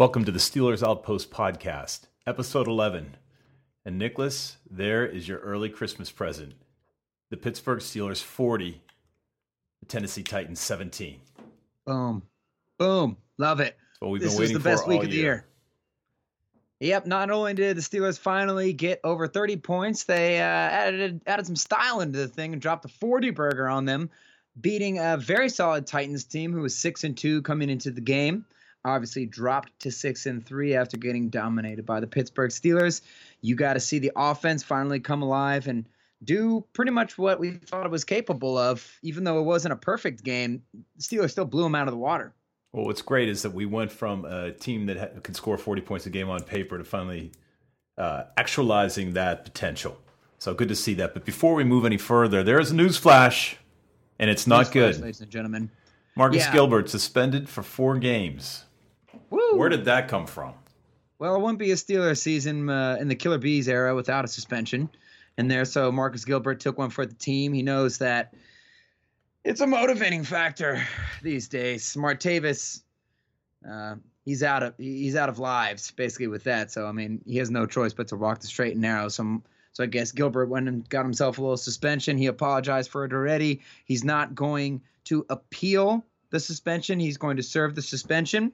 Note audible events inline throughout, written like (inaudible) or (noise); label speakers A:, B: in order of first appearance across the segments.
A: Welcome to the Steelers Outpost podcast, episode 11. And Nicholas, there is your early Christmas present. The Pittsburgh Steelers 40, the Tennessee Titans 17.
B: Boom. Boom. Love it.
A: What we've
B: this
A: been waiting
B: the best week of the year. Yep. Not only did the Steelers finally get over 30 points, they uh, added added some style into the thing and dropped a 40 burger on them, beating a very solid Titans team who was six and two coming into the game. Obviously dropped to six and three after getting dominated by the Pittsburgh Steelers. You got to see the offense finally come alive and do pretty much what we thought it was capable of. Even though it wasn't a perfect game, Steelers still blew them out of the water.
A: Well, what's great is that we went from a team that ha- could score 40 points a game on paper to finally uh, actualizing that potential. So good to see that. But before we move any further, there is a news flash, and it's not
B: Newsflash,
A: good.
B: ladies and gentlemen.
A: Marcus
B: Yeah.
A: Gilbert suspended for four games.
B: Woo!
A: Where did that come from?
B: Well, it wouldn't be a Steelers season uh, in the Killer Bees era without a suspension in there. So Marcus Gilbert took one for the team. He knows that it's a motivating factor these days. Martavis, uh, he's out of he's out of lives basically with that. So I mean, he has no choice but to walk the straight and narrow. So so I guess Gilbert went and got himself a little suspension. He apologized for it already. He's not going to appeal the suspension. He's going to serve the suspension.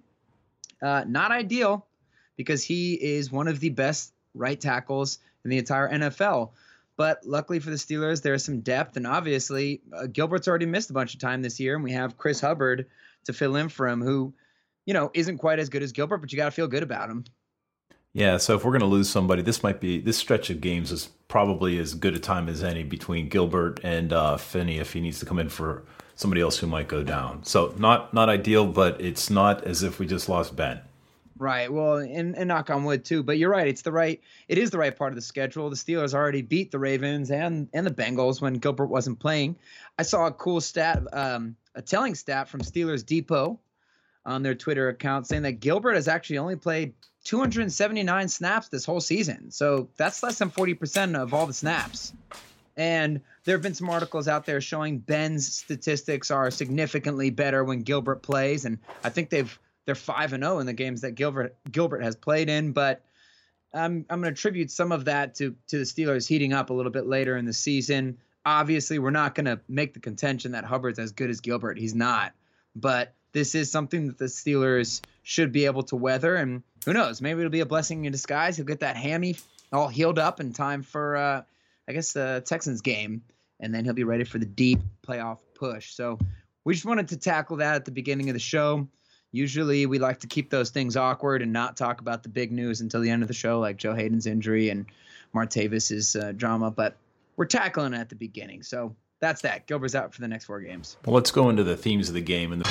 B: Uh, not ideal because he is one of the best right tackles in the entire NFL. But luckily for the Steelers, there's some depth, and obviously uh, Gilbert's already missed a bunch of time this year, and we have Chris Hubbard to fill in for him, who, you know, isn't quite as good as Gilbert, but you got to feel good about him.
A: Yeah, so if we're going to lose somebody, this might be this stretch of games is probably as good a time as any between Gilbert and uh, Finney if he needs to come in for somebody else who might go down. So not not ideal, but it's not as if we just lost Ben.
B: Right. Well, and, and knock on wood too. But you're right. It's the right. It is the right part of the schedule. The Steelers already beat the Ravens and and the Bengals when Gilbert wasn't playing. I saw a cool stat, um, a telling stat from Steelers Depot on their Twitter account saying that Gilbert has actually only played 279 snaps this whole season. So that's less than 40% of all the snaps. And there have been some articles out there showing Ben's statistics are significantly better when Gilbert plays, and I think they've they're five and zero in the games that Gilbert Gilbert has played in. But I'm I'm going to attribute some of that to to the Steelers heating up a little bit later in the season. Obviously, we're not going to make the contention that Hubbard's as good as Gilbert. He's not, but this is something that the Steelers should be able to weather. And who knows? Maybe it'll be a blessing in disguise. He'll get that hammy all healed up in time for, uh, I guess, the Texans game, and then he'll be ready for the deep playoff push. So we just wanted to tackle that at the beginning of the show. Usually we like to keep those things awkward and not talk about the big news until the end of the show, like Joe Haden's injury and Martavis's uh, drama. But we're tackling it at the beginning. So that's that. Gilbert's out for the next four games.
A: Well, let's go into the themes of the game. And the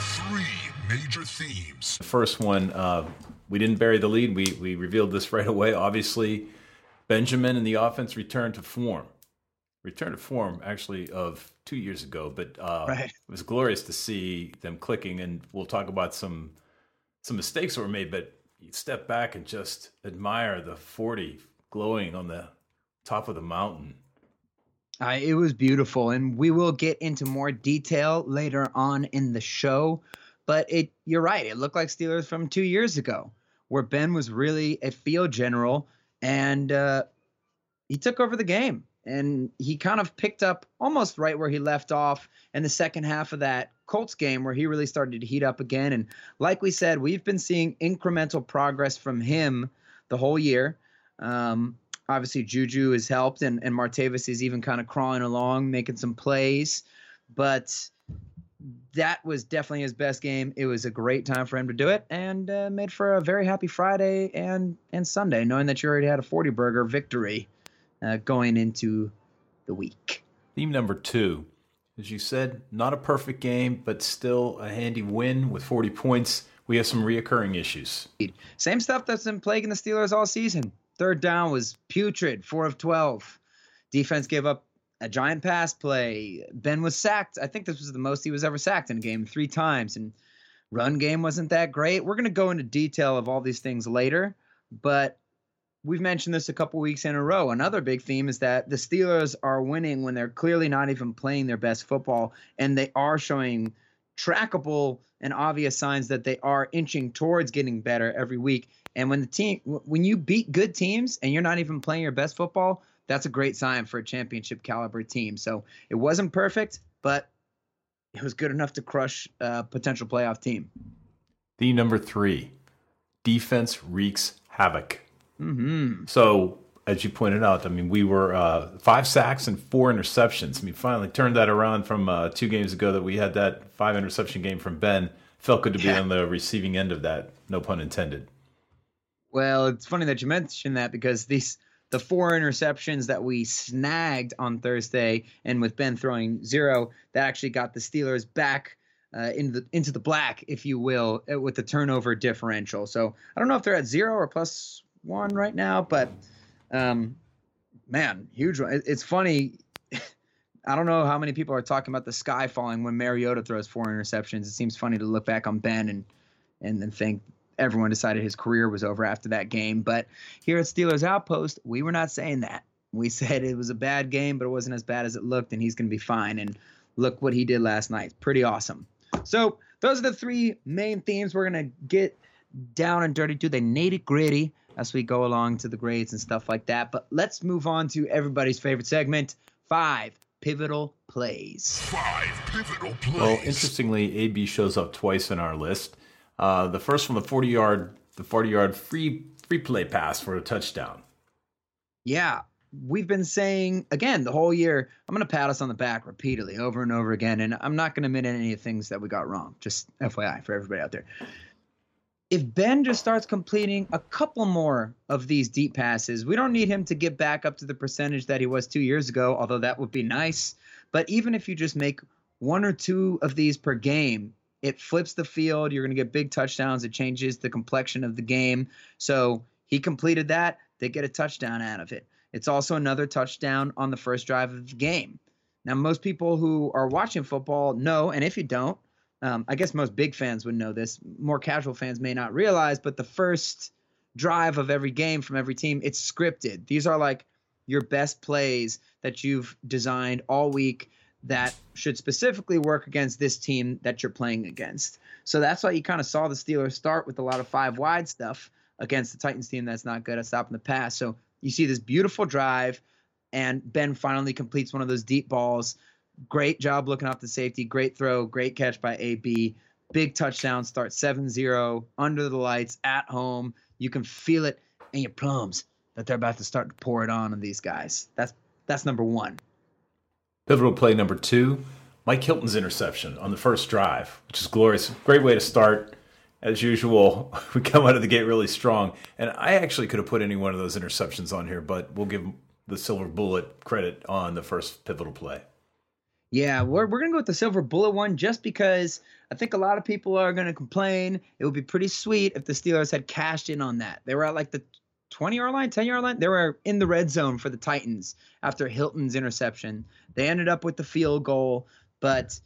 C: Three major themes.
A: The first one, uh, we didn't bury the lead. We we revealed this right away. Obviously, Benjamin and the offense returned to form. Returned to form actually of two years ago, but uh,
B: Right.
A: it was glorious to see them clicking. And we'll talk about some some mistakes that were made, but you step back and just admire the forty glowing on the top of the mountain.
B: Uh, it was beautiful, and we will get into more detail later on in the show. But it, you're right. It looked like Steelers from two years ago, where Ben was really a field general, and uh, he took over the game, and he kind of picked up almost right where he left off in the second half of that Colts game where he really started to heat up again. And like we said, we've been seeing incremental progress from him the whole year. Um, obviously, Juju has helped, and, and Martavis is even kind of crawling along, making some plays. But that was definitely his best game. It was a great time for him to do it, and uh, made for a very happy Friday and and Sunday, knowing that you already had a forty burger victory uh, going into the week.
A: Theme number two, as you said, not a perfect game, but still a handy win with 40 points. We have some reoccurring issues.
B: Same stuff that's been plaguing the Steelers all season. Third down was putrid, four of twelve. Defense gave up a giant pass play. Ben was sacked. I think this was the most he was ever sacked in a game, three times. And run game wasn't that great. We're going to go into detail of all these things later, but we've mentioned this a couple weeks in a row. Another big theme is that the Steelers are winning when they're clearly not even playing their best football, and they are showing trackable and obvious signs that they are inching towards getting better every week. And when the team, when you beat good teams and you're not even playing your best football, that's a great sign for a championship caliber team. So it wasn't perfect, but it was good enough to crush a potential playoff team.
A: The number three defense wreaks havoc.
B: Mm-hmm.
A: So, as you pointed out, I mean, we were uh, five sacks and four interceptions. I mean, finally turned that around from uh, two games ago that we had that five interception game from Ben. Felt good to be
B: Yeah.
A: on the receiving end of that. No pun intended.
B: Well, it's funny that you mentioned that because these the four interceptions that we snagged on Thursday, and with Ben throwing zero, that actually got the Steelers back uh, into the into the black, if you will, uh, with the turnover differential. So I don't know if they're at zero or plus one right now, but um, man, huge one. It's funny. (laughs) I don't know how many people are talking about the sky falling when Mariota throws four interceptions. It seems funny to look back on Ben and and then think everyone decided his career was over after that game. But here at Steelers Outpost, we were not saying that. We said it was a bad game, but it wasn't as bad as it looked, and he's going to be fine. And look what he did last night. Pretty awesome. So those are the three main themes we're going to get down and dirty to the nitty gritty as we go along to the grades and stuff like that. But let's move on to everybody's favorite segment five pivotal plays.
C: Five pivotal plays.
A: Well, interestingly, AB shows up twice in our list. Uh, the first one, the forty yard, the forty yard free free play pass for a touchdown.
B: Yeah, we've been saying again the whole year. I'm going to pat us on the back repeatedly, over and over again, and I'm not going to admit any of the things that we got wrong. Just FYI for everybody out there. If Ben just starts completing a couple more of these deep passes, we don't need him to get back up to the percentage that he was two years ago, although that would be nice. But even if you just make one or two of these per game, it flips the field. You're going to get big touchdowns. It changes the complexion of the game. So he completed that. They get a touchdown out of it. It's also another touchdown on the first drive of the game. Now, most people who are watching football know, and if you don't, um, I guess most big fans would know this. More casual fans may not realize, but the first drive of every game from every team, it's scripted. These are like your best plays that you've designed all week that should specifically work against this team that you're playing against. So that's why you kind of saw the Steelers start with a lot of five wide stuff against the Titans team that's not good at stopping the pass. So you see this beautiful drive, and Ben finally completes one of those deep balls. Great job looking off the safety. Great throw. Great catch by AB. Big touchdown. Start 7 0 under the lights at home. You can feel it in your plums that they're about to start to pour it on on these guys. That's that's number one.
A: Pivotal play number two, Mike Hilton's interception on the first drive, which is glorious. Great way to start. As usual, (laughs) we come out of the gate really strong. And I actually could have put any one of those interceptions on here, but we'll give the silver bullet credit on the first pivotal play.
B: Yeah, we're, we're going to go with the silver bullet one just because I think a lot of people are going to complain. It would be pretty sweet if the Steelers had cashed in on that. They were at like the 20 yard line, 10 yard line. They were in the red zone for the Titans after Hilton's interception. They ended up with the field goal, but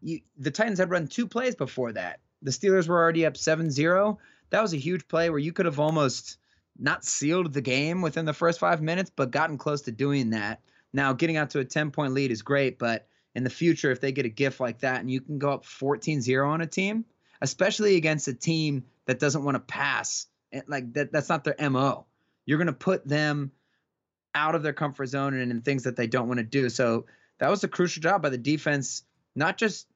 B: you, the Titans had run two plays before that. The Steelers were already up 7 0. That was a huge play where you could have almost not sealed the game within the first five minutes, but gotten close to doing that. Now, getting out to a 10 point lead is great, but in the future, if they get a gift like that and you can go up 14 0 on a team, especially against a team that doesn't want to pass, like that, that's not their MO. You're going to put them out of their comfort zone and in things that they don't want to do. So that was a crucial job by the defense, not just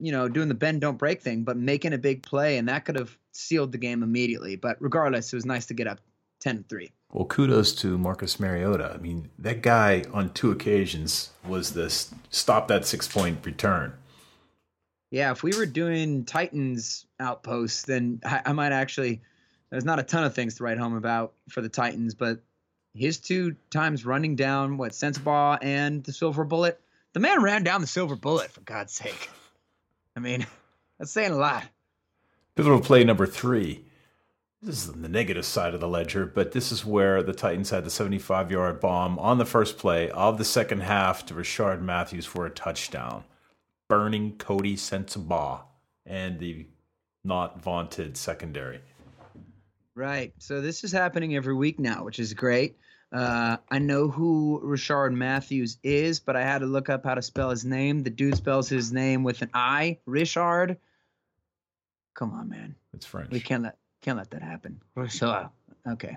B: you know, doing the bend don't break thing, but making a big play, and that could have sealed the game immediately. But regardless, it was nice to get up 10-3.
A: Well, kudos to Marcus Mariota. I mean, that guy on two occasions was this stop that six point return.
B: Yeah, if we were doing Titans outposts, then I, I might actually. There's not a ton of things to write home about for the Titans, but his two times running down what Sensabaugh and the Silver Bullet. The man ran down the Silver Bullet for God's sake. I mean, (laughs) that's saying a lot.
A: Pivotal play number three. This is the negative side of the ledger, but this is where the Titans had the 75 yard bomb on the first play of the second half to Rishard Matthews for a touchdown, burning Coty Sensabaugh and the not vaunted secondary.
B: Right. So this is happening every week now, which is great. Uh, I know who Rishard Matthews is, but I had to look up how to spell his name. The dude spells his name with an I. Richard. Come on, man.
A: It's French.
B: We can't let can't let that happen. Richard. Okay.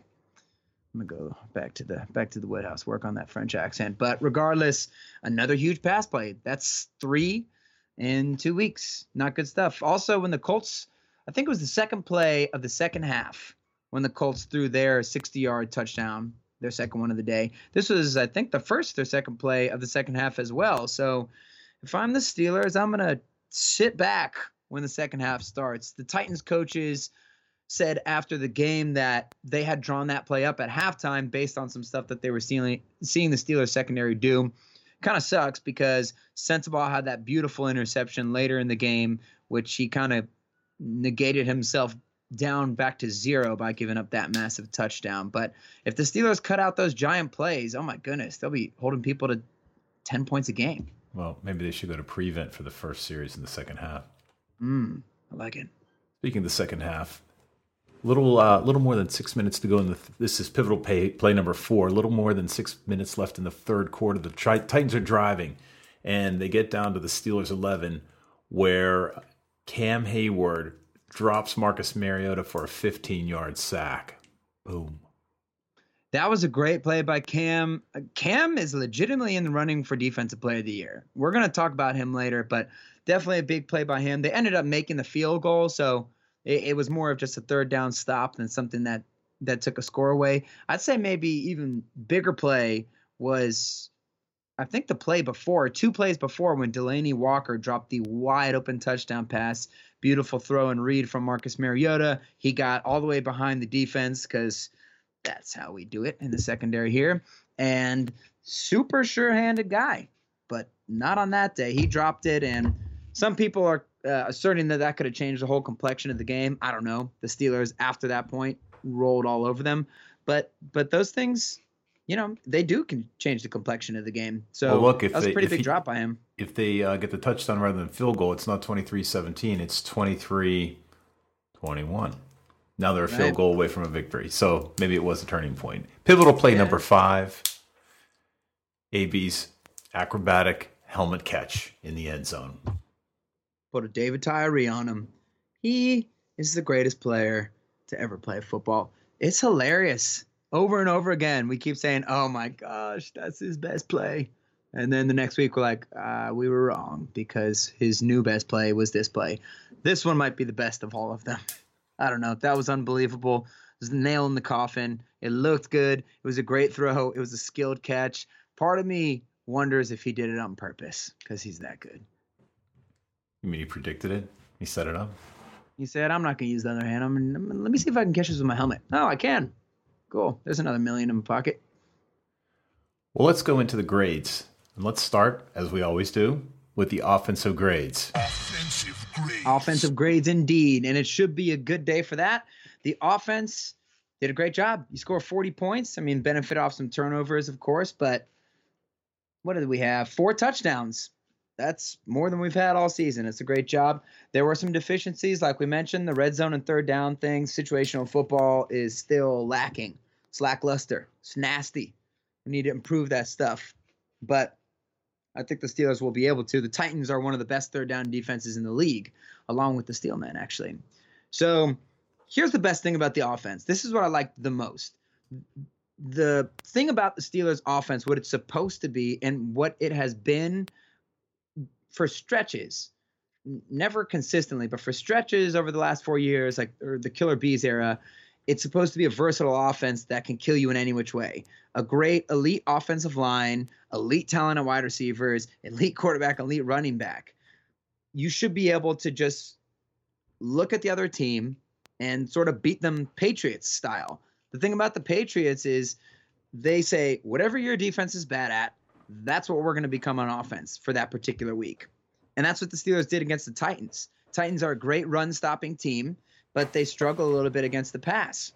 B: I'm gonna go back to the back to the Woodhouse, work on that French accent. But regardless, another huge pass play. That's three in two weeks. Not good stuff. Also, when the Colts, I think it was the second play of the second half, when the Colts threw their 60-yard touchdown, their second one of the day. This was, I think, the first or second play of the second half as well. So, if I'm the Steelers, I'm gonna sit back when the second half starts. The Titans coaches said after the game that they had drawn that play up at halftime based on some stuff that they were seeing seeing the Steelers secondary do. Kind of sucks because Sensabaugh had that beautiful interception later in the game, which he kind of negated himself down back to zero by giving up that massive touchdown. But if the Steelers cut out those giant plays, oh my goodness, they'll be holding people to 10 points a game.
A: Well, maybe they should go to prevent for the first series in the second half.
B: Mm, I like it.
A: Speaking of the second half, little uh, little more than six minutes to go in the. This is pivotal play, play number four. A little more than six minutes left in the third quarter. The tri- Titans are driving, and they get down to the Steelers' eleven, where Cam Heyward drops Marcus Mariota for a 15 yard sack. Boom.
B: That was a great play by Cam. Uh, Cam is legitimately in the running for defensive player of the year. We're going to talk about him later, but definitely a big play by him. They ended up making the field goal, so it, it was more of just a third down stop than something that that took a score away. I'd say maybe even bigger play was I think the play before, two plays before when Delanie Walker dropped the wide open touchdown pass. Beautiful throw and read from Marcus Mariota. He got all the way behind the defense because that's how we do it in the secondary here. And super sure handed guy, but not on that day. He dropped it, and some people are uh, asserting that that could have changed the whole complexion of the game. I don't know. The Steelers, after that point, rolled all over them. But but those things, you know, they do can change the complexion of the game. So
A: Well, look, if
B: that was a pretty big
A: he-
B: drop by him.
A: If they uh, get the touchdown rather than field goal, it's not 23 17, it's 23 21. Now they're a field
B: Right.
A: goal away from a victory. So maybe it was a turning point. Pivotal play number five AB's acrobatic helmet catch in the end zone.
B: Put a David Tyree on him. He is the greatest player to ever play football. It's hilarious. Over and over again, we keep saying, "Oh my gosh, that's his best play," and then the next week we're like, uh, "We were wrong because his new best play was this play. This one might be the best of all of them." (laughs) I don't know. That was unbelievable. It was the nail in the coffin. It looked good. It was a great throw. It was a skilled catch. Part of me wonders if he did it on purpose because he's that good.
A: You mean he predicted it? He set it up?
B: He said, I'm not going to use the other hand. I'm, gonna- let me see if I can catch this with my helmet. Oh, I can. Cool. There's another million in my pocket.
A: Well, let's go into the grades. And let's start, as we always do, with the offensive grades.
C: Offensive grades.
B: Offensive grades indeed. And it should be a good day for that. The offense did a great job. You score 40 points. I mean, benefit off some turnovers, of course, but what did we have? Four touchdowns. That's more than we've had all season. It's a great job. There were some deficiencies, like we mentioned, the red zone and third down things. Situational football is still lacking. It's lackluster. It's nasty. We need to improve that stuff. But I think the Steelers will be able to. The Titans are one of the best third down defenses in the league, along with the Steelmen, actually. So here's the best thing about the offense. This is what I like the most. The thing about the Steelers' offense, what it's supposed to be, and what it has been for stretches, never consistently, but for stretches over the last four years, like or the Killer Bees era, it's supposed to be a versatile offense that can kill you in any which way. A great elite offensive line, elite talent at wide receivers, elite quarterback, elite running back. You should be able to just look at the other team and sort of beat them Patriots style. The thing about the Patriots is they say whatever your defense is bad at, that's what we're going to become on offense for that particular week. And that's what the Steelers did against the Titans. Titans are a great run stopping team, but they struggle a little bit against the pass.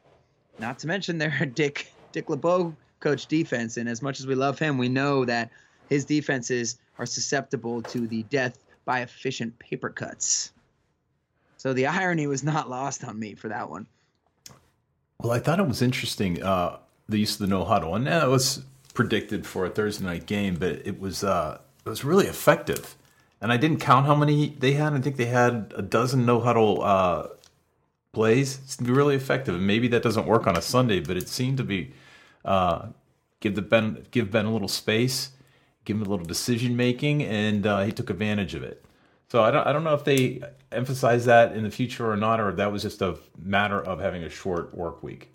B: Not to mention their (laughs) Dick Dick LeBeau coach defense, and as much as we love him, we know that his defenses are susceptible to the death by efficient paper cuts. So the irony was not (laughs) lost on me for that one.
A: Well, I thought it was interesting uh, the use of the no huddle, and that was predicted for a Thursday night game, but it was uh, it was really effective. And I didn't count how many they had. I think they had a dozen no huddle uh, plays. It's to be really effective, and maybe that doesn't work on a Sunday, but it seemed to be uh, give the Ben give Ben a little space, give him a little decision making, and uh, he took advantage of it. So I don't I don't know if they emphasize that in the future or not, or if that was just a matter of having a short work week.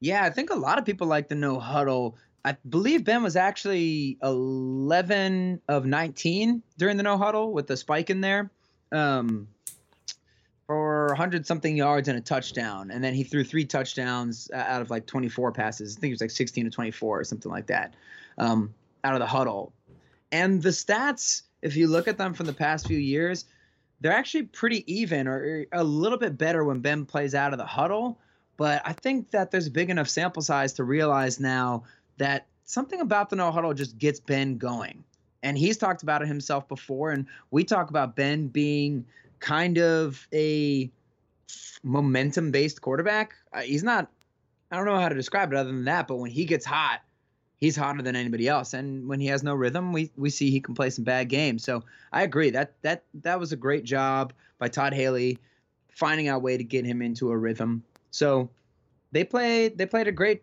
B: Yeah, I think a lot of people like the no huddle. I believe Ben was actually 11 of 19 during the no huddle with the spike in there um, for 100 something yards and a touchdown. And then he threw three touchdowns uh, out of like 24 passes. I think it was like 16 to 24 or something like that um, out of the huddle. And the stats, if you look at them from the past few years, they're actually pretty even or a little bit better when Ben plays out of the huddle. But I think that there's a big enough sample size to realize now that something about the no huddle just gets Ben going. And he's talked about it himself before. And we talk about Ben being kind of a momentum based quarterback. Uh, he's not, I don't know how to describe it other than that, but when he gets hot, he's hotter than anybody else. And when he has no rhythm, we, we see he can play some bad games. So I agree that that that was a great job by Todd Haley finding out a way to get him into a rhythm. So they played they played a great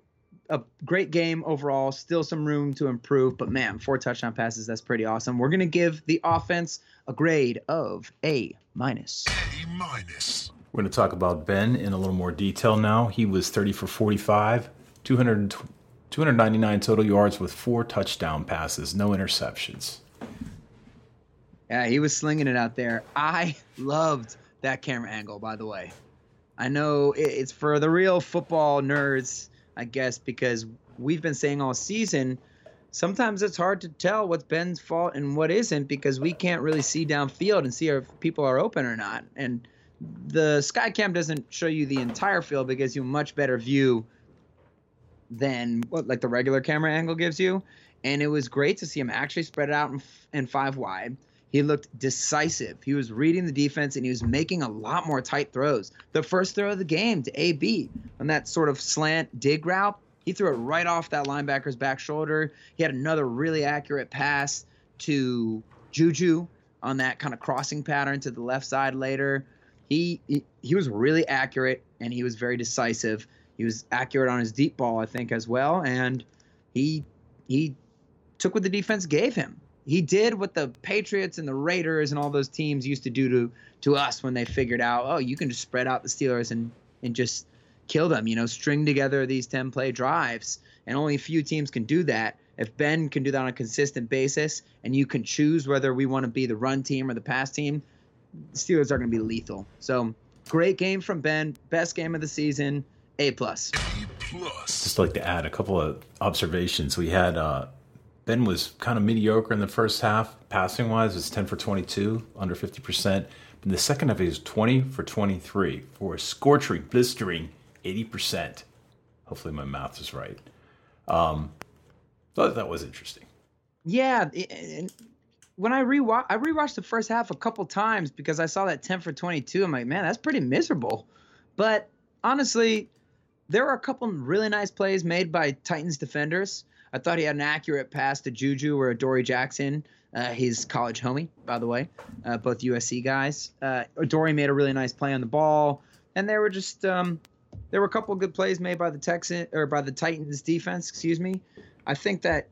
B: a great game overall. Still some room to improve, but man, four touchdown passes that's pretty awesome. We're gonna give the offense a grade of A minus.
C: A minus.
A: We're going to talk about Ben in a little more detail now. He was 30 for 45, 200, 299 total yards with four touchdown passes, no interceptions.
B: Yeah, he was slinging it out there. I (laughs) loved that camera angle, by the way. I know it's for the real football nerds, I guess, because we've been saying all season. Sometimes it's hard to tell what's Ben's fault and what isn't because we can't really see downfield and see if people are open or not. And the Skycam doesn't show you the entire field, but gives you a much better view than what like the regular camera angle gives you. And it was great to see him actually spread it out in, in five wide. He looked decisive. He was reading the defense and he was making a lot more tight throws. The first throw of the game to AB on that sort of slant dig route, he threw it right off that linebacker's back shoulder. He had another really accurate pass to Juju on that kind of crossing pattern to the left side later. He, he he was really accurate and he was very decisive. He was accurate on his deep ball, I think, as well, and he he took what the defense gave him. He did what the Patriots and the Raiders and all those teams used to do to to us when they figured out, oh, you can just spread out the Steelers and and just kill them. You know, string together these ten play drives, and only a few teams can do that. If Ben can do that on a consistent basis, and you can choose whether we want to be the run team or the pass team, the Steelers are going to be lethal. So great game from Ben, best game of the season, A plus.
C: A plus.
A: Just like to add a couple of observations. We had uh, Ben was kind of mediocre in the first half, passing wise, It's 10 for 22, under 50%. In the second half, he was 20 for 23 for a scorching, blistering 80%. Hopefully, my math is right. Um, thought that was interesting.
B: Yeah, when I rewatch, I rewatched the first half a couple times because I saw that 10 for 22. I'm like, man, that's pretty miserable. But honestly, there were a couple really nice plays made by Titans defenders. I thought he had an accurate pass to Juju or Dory Jackson, uh, his college homie, by the way, uh, both USC guys. Uh, Dory made a really nice play on the ball, and there were just um, there were a couple good plays made by the Texan or by the Titans defense. Excuse me. I think that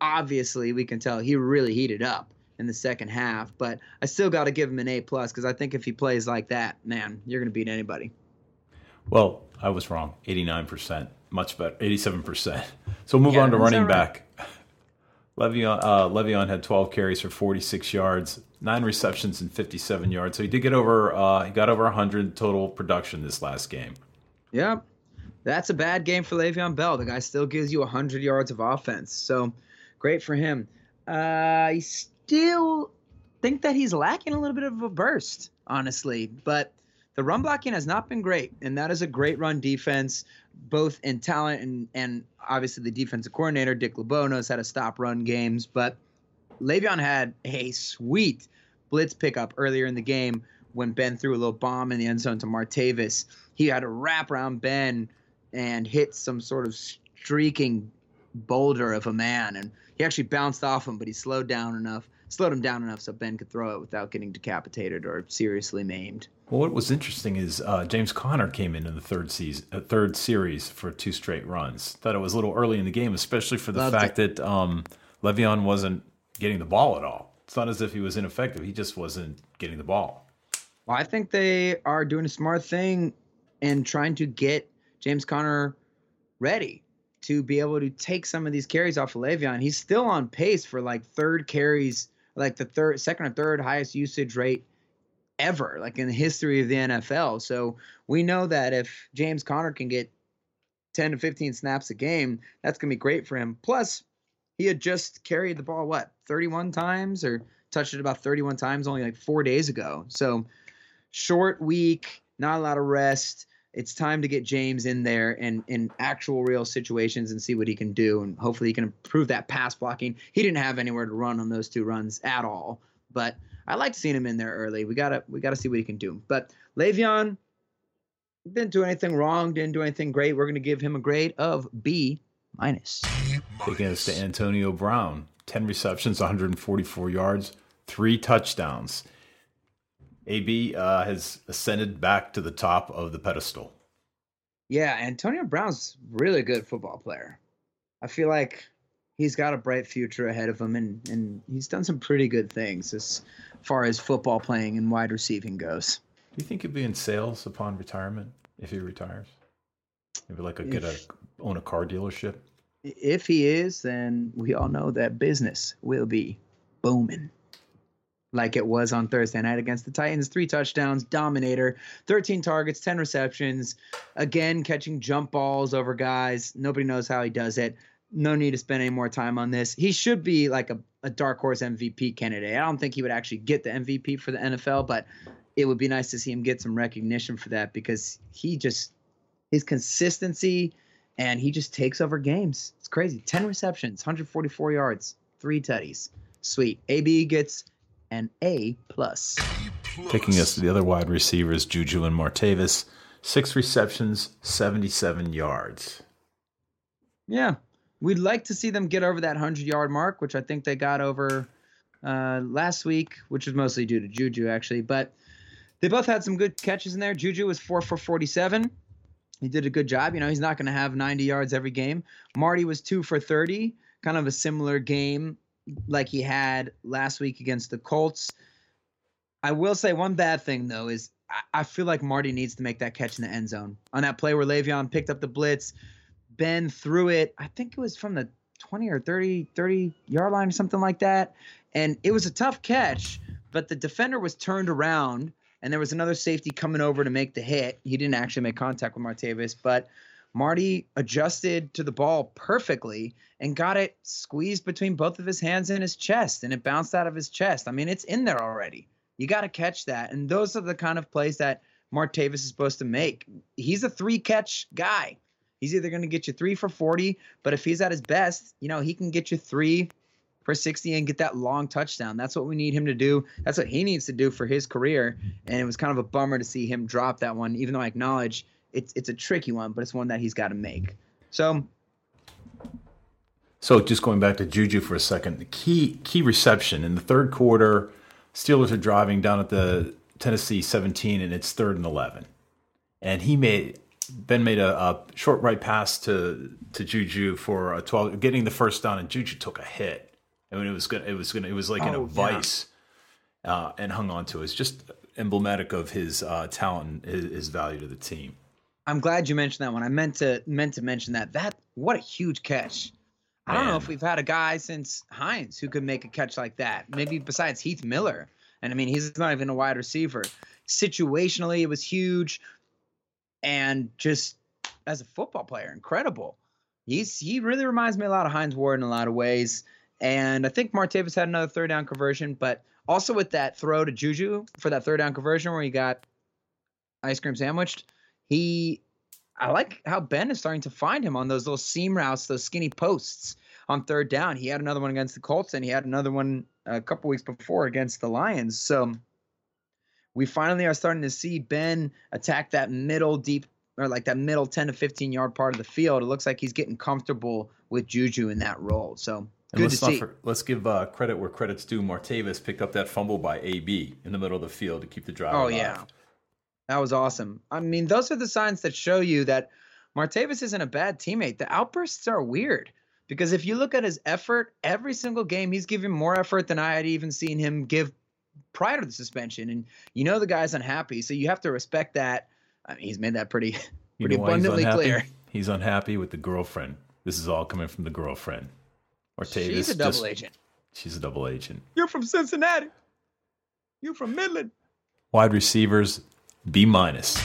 B: obviously we can tell he really heated up in the second half. But I still got to give him an A plus because I think if he plays like that, man, you're going to beat anybody.
A: Well, I was wrong. 89%, much better. 87%. So move
B: Yeah,
A: on to running
B: right?
A: back. Le'Veon, uh, Le'Veon had 12 carries for 46 yards, nine receptions and 57 yards. So he did get over. Uh, he got over 100 total production this last game.
B: Yep. That's a bad game for Le'Veon Bell. The guy still gives you 100 yards of offense. So great for him. Uh, I still think that he's lacking a little bit of a burst, honestly. But the run blocking has not been great. And that is a great run defense, both in talent and, and obviously the defensive coordinator, Dick LeBeau, knows how to stop run games. But Le'Veon had a sweet blitz pickup earlier in the game when Ben threw a little bomb in the end zone to Martavis. He had a wrap around Ben and hit some sort of streaking boulder of a man, and he actually bounced off him, but he slowed down enough, slowed him down enough so Ben could throw it without getting decapitated or seriously maimed.
A: Well, what was interesting is uh, James Conner came in in the third season, uh, third series for two straight runs. Thought it was a little early in the game, especially for the
B: Loved
A: fact that um, Le'Veon wasn't getting the ball at all. It's not as if he was ineffective; he just wasn't getting the ball.
B: Well, I think they are doing a smart thing and trying to get James Conner ready to be able to take some of these carries off of Le'Veon. He's still on pace for like third carries, like the third, second or third highest usage rate ever, like in the history of the NFL. So we know that if James Conner can get 10 to 15 snaps a game, that's going to be great for him. Plus, he had just carried the ball, what, 31 times or touched it about 31 times only like four days ago. So short week, not a lot of rest. It's time to get James in there and in actual real situations and see what he can do. And hopefully he can improve that pass blocking. He didn't have anywhere to run on those two runs at all. But I like seeing him in there early. We gotta we gotta see what he can do. But Le'Veon didn't do anything wrong, didn't do anything great. We're gonna give him a grade of B minus.
A: To Antonio Brown, 10 receptions, 144 yards, three touchdowns. AB uh, has ascended back to the top of the pedestal.
B: Yeah, Antonio Brown's really good football player. I feel like he's got a bright future ahead of him, and, and he's done some pretty good things as far as football playing and wide receiving goes.
A: Do you think he'll be in sales upon retirement if he retires? Maybe like a get a own a car dealership.
B: If he is, then we all know that business will be booming. Like it was on Thursday night against the Titans. Three touchdowns, dominator, 13 targets, 10 receptions. Again, catching jump balls over guys. Nobody knows how he does it. No need to spend any more time on this. He should be like a, a dark horse MVP candidate. I don't think he would actually get the MVP for the NFL, but it would be nice to see him get some recognition for that because he just his consistency and he just takes over games. It's crazy. 10 receptions, 144 yards, three tutties. Sweet. AB gets an A plus.
A: Taking us to the other wide receivers, Juju and Martavis, six receptions, 77 yards.
B: Yeah. We'd like to see them get over that 100 yard mark, which I think they got over uh, last week, which was mostly due to Juju, actually. But they both had some good catches in there. Juju was 4 for 47. He did a good job. You know, he's not going to have 90 yards every game. Marty was 2 for 30, kind of a similar game like he had last week against the Colts. I will say one bad thing, though, is I, feel like Marty needs to make that catch in the end zone. On that play where Le'Veon picked up the blitz, Ben threw it, I think it was from the 20 or 30, 30 yard line or something like that. And it was a tough catch, but the defender was turned around and there was another safety coming over to make the hit. He didn't actually make contact with Martavis, but Marty adjusted to the ball perfectly and got it squeezed between both of his hands and his chest, and it bounced out of his chest. I mean, it's in there already. You got to catch that. And those are the kind of plays that Martavis is supposed to make. He's a three catch guy. He's either going to get you three for 40, but if he's at his best, you know, he can get you three for 60 and get that long touchdown. That's what we need him to do. That's what he needs to do for his career. And it was kind of a bummer to see him drop that one, even though I acknowledge it's it's a tricky one, but it's one that he's got to make. So
A: So just going back to Juju for a second, the key key reception in the third quarter, Steelers are driving down at the Tennessee 17 and it's third and 11. And he made Ben made a, a short right pass to to Juju for a 12 getting the first down and Juju took a hit. and it was gonna, it was gonna, it was like in a
B: Oh, yeah.
A: vice, uh, and hung on to it. It's just emblematic of his uh, talent, and his, his value to the team.
B: I'm glad you mentioned that one. I meant to meant to mention that. That what a huge catch. I don't know if we've had a guy since Hines who could make a catch like that. Maybe besides Heath Miller. And I mean, he's not even a wide receiver. Situationally, it was huge, and just as a football player, incredible. He's he really reminds me a lot of Hines Ward in a lot of ways. And I think Martavis had another third down conversion, but also with that throw to Juju for that third down conversion where he got ice cream sandwiched, he I like how Ben is starting to find him on those little seam routes, those skinny posts on third down. He had another one against the Colts, and he had another one a couple weeks before against the Lions. So we finally are starting to see Ben attack that middle deep or like that middle 10 to 15 yard part of the field. It looks like he's getting comfortable with Juju in that role. So
A: And
B: good to see.
A: for- let's give uh, credit where credit's due. Martavis picked up that fumble by AB in the middle of the field to keep the drive.
B: Oh
A: alive.
B: yeah, that was awesome. I mean, those are the signs that show you that Martavis isn't a bad teammate. The outbursts are weird because if you look at his effort, every single game he's giving more effort than I had even seen him give prior to the suspension, and you know the guy's unhappy, so you have to respect that. I mean, he's made that pretty (laughs)
A: You
B: pretty
A: know why he's
B: abundantly clear.
A: He's unhappy with the girlfriend. This is all coming from the girlfriend. Martavis
B: She's a double
A: just-
B: agent.
A: She's a double agent.
B: You're from Cincinnati. You're from Midland.
A: Wide receivers, B minus.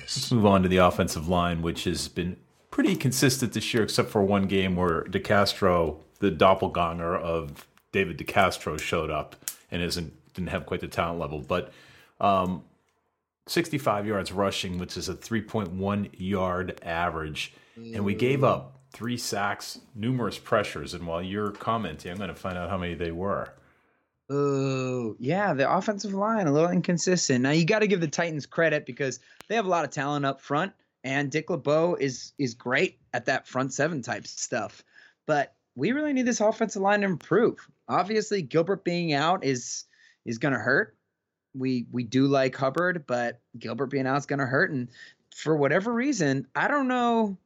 A: Let's move on to the offensive line, which has been pretty consistent this year, except for one game where DeCastro, the doppelganger of David DeCastro, showed up and isn't didn't have quite the talent level. But um, 65 yards rushing, which is a 3.1 yard average, and we gave up three sacks, numerous pressures. And while you're commenting, I'm going to find out how many they were.
B: Oh, yeah, the offensive line a little inconsistent. Now you got to give the Titans credit because they have a lot of talent up front, and Dick LeBeau is is great at that front seven type stuff. But we really need this offensive line to improve. Obviously, Gilbert being out is is going to hurt. We we do like Hubbard, but Gilbert being out is going to hurt. And for whatever reason, I don't know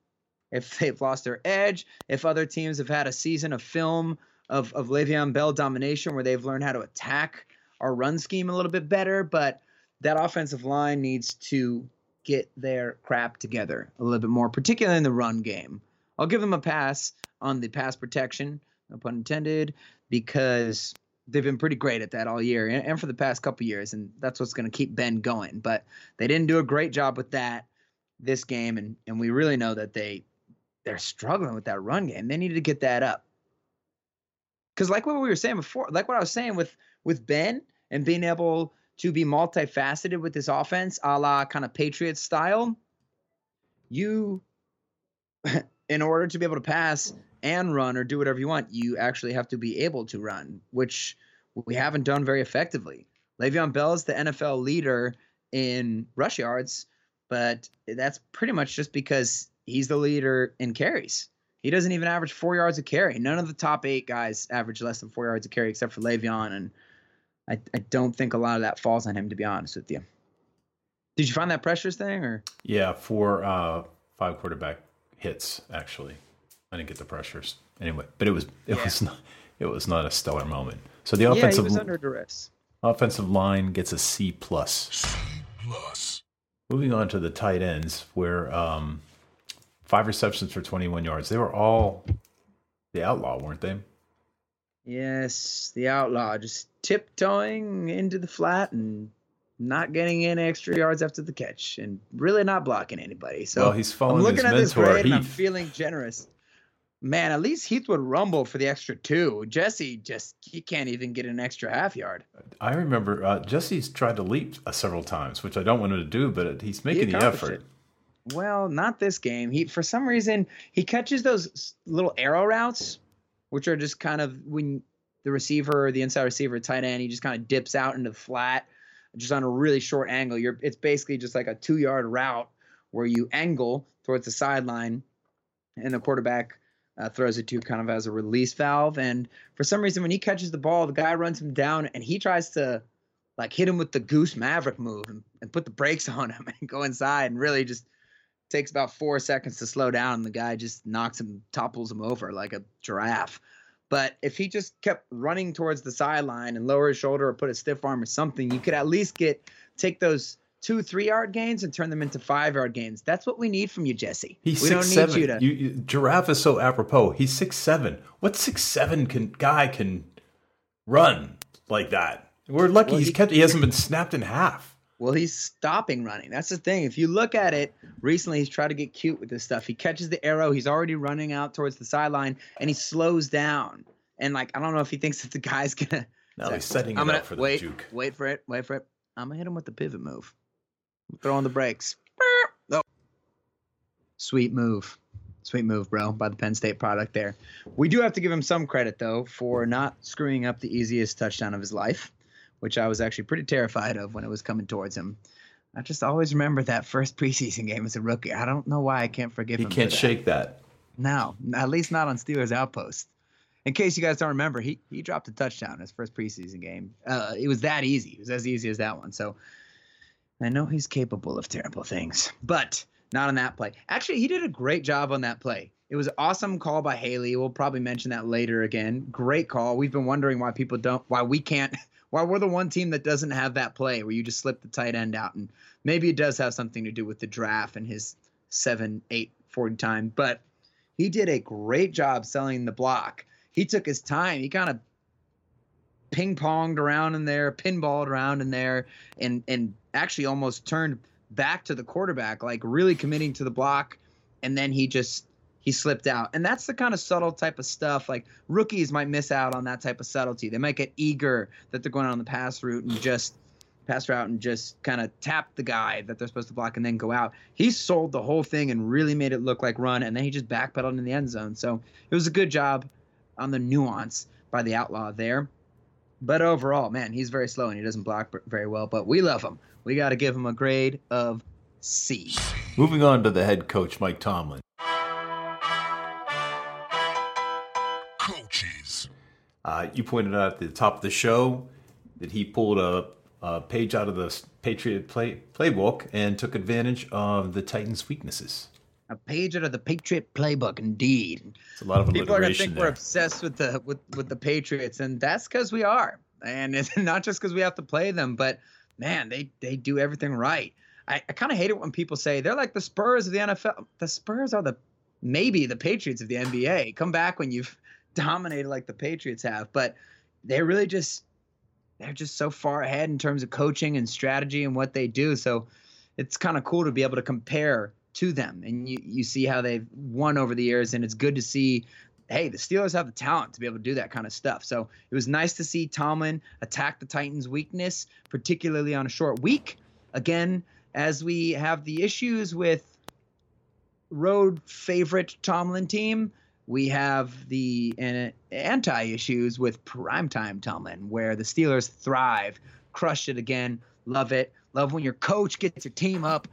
B: if they've lost their edge, if other teams have had a season of film of, of Le'Veon Bell domination where they've learned how to attack our run scheme a little bit better, but that offensive line needs to get their crap together a little bit more, particularly in the run game. I'll give them a pass on the pass protection, no pun intended, because they've been pretty great at that all year and, for the past couple years, and that's what's going to keep Ben going. But they didn't do a great job with that this game, and and we really know that they they're struggling with that run game. They need to get that up because like what we were saying before, like what I was saying with with Ben and being able to be multifaceted with this offense, a la kind of Patriots style, you, (laughs) in order to be able to pass and run or do whatever you want, you actually have to be able to run, which we haven't done very effectively. Le'Veon Bell is the NFL leader in rush yards, but that's pretty much just because he's the leader in carries. He doesn't even average four yards a carry. None of the top eight guys average less than four yards a carry, except for Le'Veon, and I, I don't think a lot of that falls on him, to be honest with you. Did you find that pressures thing, or
A: Yeah, for uh, five quarterback hits actually. I didn't get the pressures anyway, but it was it
B: Yeah.
A: was not it was not a stellar moment. So the
B: yeah, he
A: offensive
B: was under duress.
A: offensive line gets a C plus.
C: C plus.
A: Moving on to the tight ends, where um, five receptions for 21 yards. They were all the outlaw, weren't they?
B: Yes, the outlaw just tiptoeing into the flat and not getting in extra yards after the catch, and really not blocking anybody. So
A: well, he's
B: I'm looking
A: his
B: at this grade and I'm feeling generous. Man, at least Heath would rumble for the extra two. Jesse just he can't even get an extra half yard.
A: I remember uh, Jesse's tried to leap uh, several times, which I don't want him to do, but he's making the effort.
B: it. Well, not this game. He for some reason he catches those little arrow routes, which are just kind of when the receiver or the inside receiver tight end, he just kind of dips out into the flat, just on a really short angle. You're it's basically just like a two yard route where you angle towards the sideline, and the quarterback uh, throws it to kind of as a release valve. And for some reason, when he catches the ball, the guy runs him down, and he tries to like hit him with the goose maverick move and, and put the brakes (laughs) on him and go inside and really just takes about four seconds to slow down and the guy just knocks him topples him over like a giraffe But if he just kept running towards the sideline and lower his shoulder or put a stiff arm or something, you could at least get take those two, three yard gains and turn them into five yard gains. That's what we need from you, Jesse.
A: He's
B: we
A: six
B: don't need
A: seven.
B: you to.
A: You, you, giraffe is so apropos. He's six seven. What six seven can guy can run like that? We're lucky
B: Well,
A: he's
B: he-
A: kept. He hasn't been snapped in half.
B: Well, he's stopping running. That's the thing. If you look at it, recently he's tried to get cute with this stuff. He catches the arrow, he's already running out towards the sideline, and he slows down. And like, I don't know if he thinks that the guy's gonna.
A: No, he's setting it
B: I'm gonna
A: up for
B: wait,
A: the juke.
B: wait for it, wait for it. I'm gonna hit him with the pivot move. Throw on the brakes. Oh. Sweet move. Sweet move, bro, by the Penn State product there. We do have to give him some credit, though, for not screwing up the easiest touchdown of his life, which I was actually pretty terrified of when it was coming towards him. I just always remember that first (laughs) preseason game as a rookie. I don't know why I can't forgive
A: He
B: him.
A: You can't
B: for that.
A: shake that.
B: No, at least not on Steelers Outpost. In case you guys don't remember, he he dropped a touchdown in his first preseason game. Uh, it was that easy. It was as easy as that one. So I know he's capable of terrible things, but not on that play. Actually, he did a great job on that play. It was an awesome call by Haley. We'll probably mention that later again. Great call. We've been wondering why people don't, why we can't, why we're the one team that doesn't have that play where you just slip the tight end out. And maybe it does have something to do with the draft and his seven, eight, 40 time. But he did a great job selling the block. He took his time. He kind of ping ponged around in there, pinballed around in there, and and actually almost turned back to the quarterback, like really committing to the block, and then he just he slipped out. And that's the kind of subtle type of stuff. Like rookies might miss out on that type of subtlety. They might get eager that they're going on the pass route and just pass route and just kind of tap the guy that they're supposed to block and then go out. He sold the whole thing and really made it look like run, and then he just backpedaled in the end zone. So it was a good job on the nuance by the outlaw there. But overall, man, he's very slow and he doesn't block very well. But we love him. We got to give him a grade of C.
A: Moving on to the head coach, Mike Tomlin. Uh, you pointed out at the top of the show that he pulled a, a page out of the Patriot play, playbook and took advantage of the Titans' weaknesses.
B: A page out of the Patriot playbook, indeed.
A: It's a lot of
B: People are gonna think
A: there.
B: we're obsessed with the with with the Patriots, and that's because we are, and it's (laughs) not just because we have to play them, but man, they they do everything right. I, I kind of hate it when people say they're like the Spurs of the NFL. The Spurs are the maybe the Patriots of the NBA. Come back when you've dominated like the Patriots have, but they're really just they're just so far ahead in terms of coaching and strategy and what they do. So it's kind of cool to be able to compare to them. And you, you see how they've won over the years and it's good to see hey the steelers have the talent to be able to do that kind of stuff. So it was nice to see tomlin attack the titans weakness particularly on a short week. Again as we have the issues with road favorite tomlin team we have the anti issues with primetime tomlin where the steelers thrive crushed it again love it love when your coach gets your team up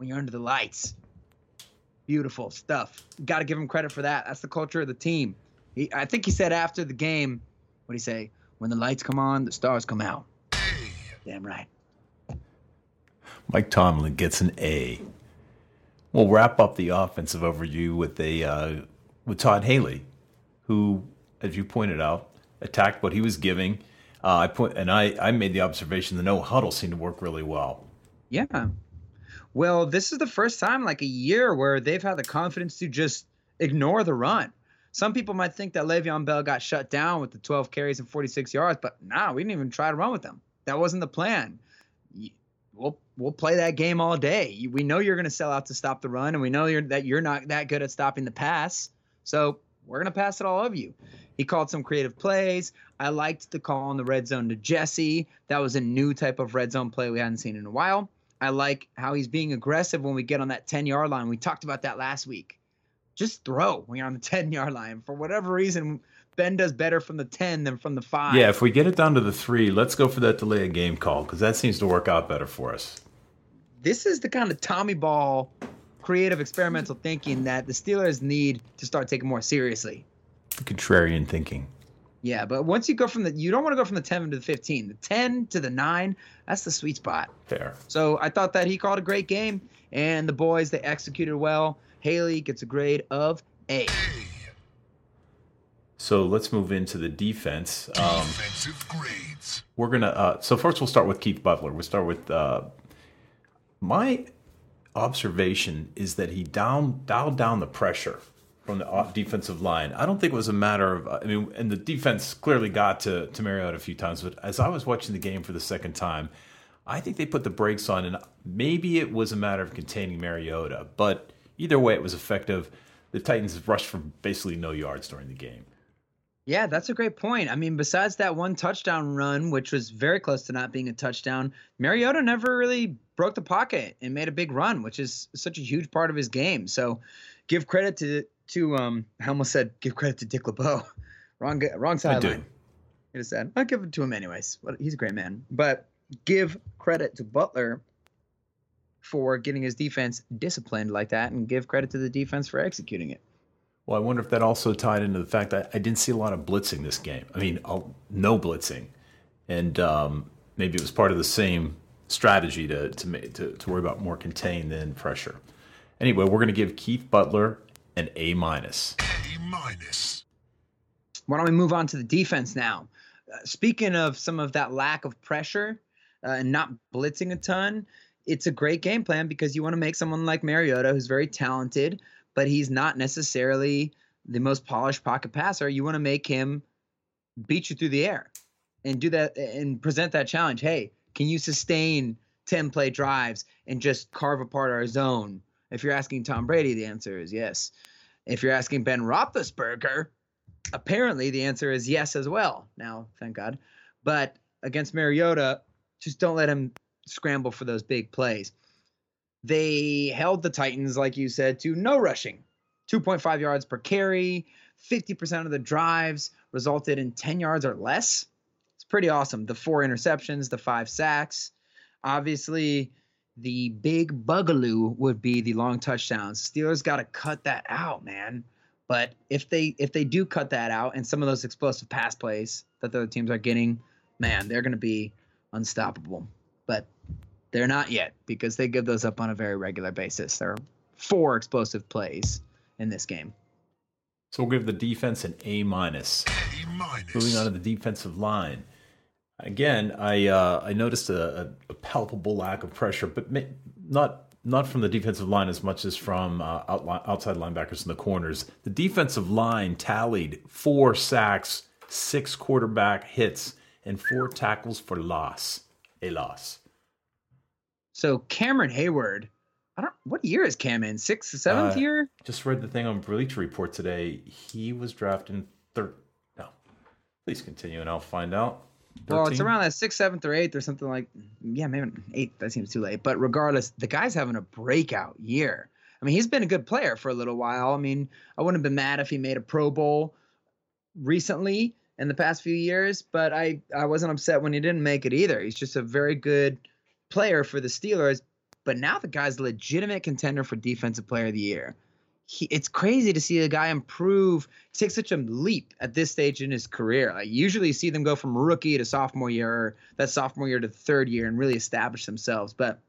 B: when you're under the lights. Beautiful stuff. Got to give him credit for that. That's the culture of the team. He, I think he said after the game, what would he say? When the lights come on, the stars come out. Damn right.
A: Mike Tomlin gets an A. We'll wrap up the offensive overview with a uh, with Todd Haley, who, as you pointed out, attacked what he was giving. Uh, I put and I, I made the observation the no huddle seemed to work really well.
B: Yeah. Well, this is the first time like a year where they've had the confidence to just ignore the run. Some people might think that Le'Veon Bell got shut down with the 12 carries and 46 yards, but nah, we didn't even try to run with them. That wasn't the plan. We'll we'll play that game all day. We know you're going to sell out to stop the run, and we know you're, that you're not that good at stopping the pass. So we're going to pass it all of you. He called some creative plays. I liked the call on the red zone to Jesse. That was a new type of red zone play we hadn't seen in a while. I like how he's being aggressive when we get on that 10 yard line. We talked about that last week. Just throw when you're on the (laughs) 10 yard line. For whatever reason, Ben does better from the 10 than from the 5.
A: Yeah, if we get it down to the three, let's go for that delay of game call because that seems to work out better for us.
B: This is the kind of Tommy Ball creative experimental thinking that the Steelers need to start taking more seriously.
A: Contrarian thinking.
B: Yeah, but once you go from the, you don't want to go from the 10 to the 15. The 10 to the 9, that's the sweet spot.
A: Fair.
B: So I thought that he called a great game, and the boys they executed well. Haley gets a grade of A.
A: So let's move into the defense. Um,
C: Defensive grades.
A: we're gonna. Uh, so first, we'll start with Keith Butler. We'll start with uh, my observation is that he down dialed down the pressure from the defensive line. I don't think it was a matter of. I mean, and the defense clearly got to to Mariota a few times. But as I was watching the game for the second time, I think they put the brakes on, and maybe it was a matter of containing Mariota. But either way, it was effective. The Titans rushed for basically no yards during the game.
B: Yeah, that's a great point. I mean, besides that one touchdown run, which was very close to not being a touchdown, Mariota never really broke the pocket and made a big run, which is such a huge part of his game. So, give credit to to um, I almost said give credit to Dick LeBeau. (laughs) wrong, wrong
A: I
B: sideline.
A: do.
B: It is sad. I'll give it to him anyways. He's a great man. But give credit to Butler for getting his defense disciplined like that, and give credit to the defense for executing it.
A: Well, I wonder if that also tied into the fact that I didn't see a lot of blitzing this game. I mean, uh, no blitzing, and um, maybe it was part of the same strategy to to, to to worry about more contain than pressure. Anyway, we're going to give Keith Butler an A minus.
C: A minus.
B: Why don't we move on to the defense now? Uh, speaking of some of that lack of pressure uh, and not blitzing a ton, it's a great game plan because you want to make someone like Mariota, who's very talented, but he's not necessarily the most polished pocket passer. You want to make him beat you through the air and do that and present that challenge. Hey, can you sustain 10 play drives and just carve apart our zone? If you're asking Tom Brady, the answer is yes. If you're asking Ben Roethlisberger, apparently the answer is yes as well. Now, thank God. But against Mariota, just don't let him scramble for those big plays. They held the Titans, like you said, to no rushing, 2.5 yards per carry. 50% of the drives resulted in 10 yards or less. It's pretty awesome. The four interceptions, the five sacks. Obviously, the big bugaloo would be the long touchdowns. Steelers got to cut that out, man. But if they if they do cut that out and some of those explosive pass plays that the other teams are getting, man, they're going to be unstoppable. But they're not yet because they give those up on a very regular basis. There are four explosive plays in this game.
A: So we'll give the defense an A minus.
C: A minus.
A: Moving on to the defensive line. Again, I uh, I noticed a, a, a palpable lack of pressure, but ma- not not from the defensive line as much as from uh, outli- outside linebackers in the corners. The defensive line tallied four sacks, six quarterback hits, and four tackles for loss. A loss.
B: So Cameron Heyward, I don't what year is Cam in? Sixth, seventh
A: Uh,
B: year?
A: Just read the thing on Bleacher Report today. He was drafted in third. No, please continue, and I'll find out.
B: Well, it's around that sixth, seventh, or eighth, or something like. Yeah, maybe eighth. That seems too late. But regardless, the guy's having a breakout year. I mean, he's been a good player for a little while. I mean, I wouldn't have been mad if he made a Pro Bowl recently in the past few years, but I I wasn't upset when he didn't make it either. He's just a very good player for the Steelers. But now the guy's a legitimate contender for Defensive Player of the Year. He, it's crazy to see a guy improve, take such a leap at this stage in his career. Like usually you see them go from rookie to sophomore year, or that sophomore year to third year, and really establish themselves. But